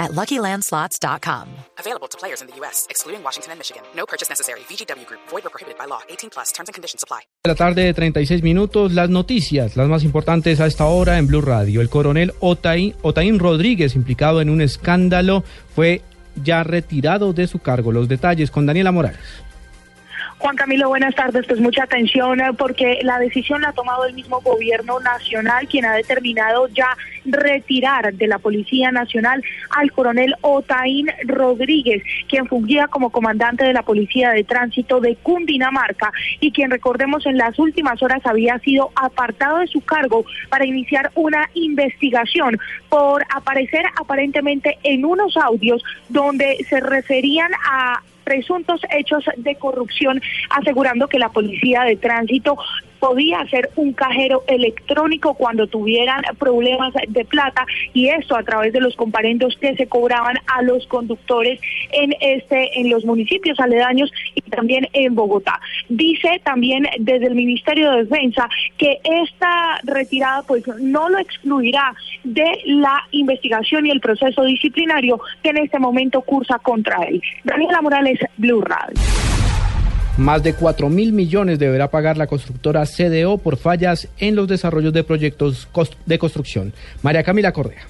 at LuckyLandSlots.com. Available to players in the U.S., excluding Washington and Michigan. No purchase necessary. VGW Group. Void or prohibited by law. 18 plus. Terms and conditions apply. La tarde de 36 minutos, las noticias, las más importantes a esta hora en Blue Radio. El coronel Otaín, Otaín Rodríguez, implicado en un escándalo, fue ya retirado de su cargo. Los detalles con Daniela Morales. Juan Camilo, buenas tardes. Pues mucha atención eh, porque la decisión la ha tomado el mismo gobierno nacional, quien ha determinado ya retirar de la Policía Nacional al coronel Otaín Rodríguez, quien fungía como comandante de la Policía de Tránsito de Cundinamarca y quien, recordemos, en las últimas horas había sido apartado de su cargo para iniciar una investigación por aparecer aparentemente en unos audios donde se referían a presuntos hechos de corrupción, asegurando que la policía de tránsito podía hacer un cajero electrónico cuando tuvieran problemas de plata y esto a través de los comparendos que se cobraban a los conductores en este en los municipios aledaños y también en Bogotá. Dice también desde el Ministerio de Defensa que esta retirada pues no lo excluirá de la investigación y el proceso disciplinario que en este momento cursa contra él. Daniela Morales, Blue Radio. Más de 4 mil millones deberá pagar la constructora CDO por fallas en los desarrollos de proyectos de construcción. María Camila Correa.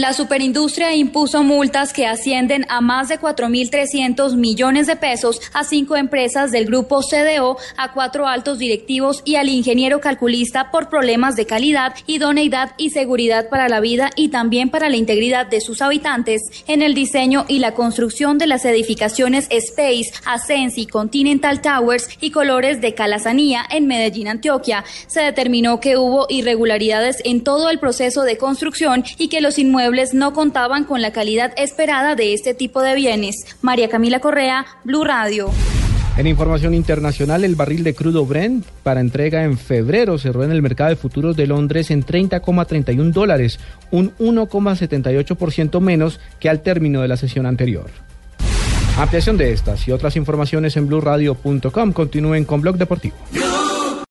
La superindustria impuso multas que ascienden a más de 4.300 millones de pesos a cinco empresas del grupo CDO, a cuatro altos directivos y al ingeniero calculista por problemas de calidad, idoneidad y seguridad para la vida y también para la integridad de sus habitantes en el diseño y la construcción de las edificaciones Space, Ascensi, Continental Towers y Colores de Calazanía en Medellín, Antioquia. Se determinó que hubo irregularidades en todo el proceso de construcción y que los no contaban con la calidad esperada de este tipo de bienes. María Camila Correa, Blue Radio. En información internacional, el barril de crudo Brent para entrega en febrero cerró en el mercado de futuros de Londres en 30,31 dólares, un 1,78% menos que al término de la sesión anterior. Ampliación de estas y otras informaciones en blueradio.com. Continúen con Blog Deportivo.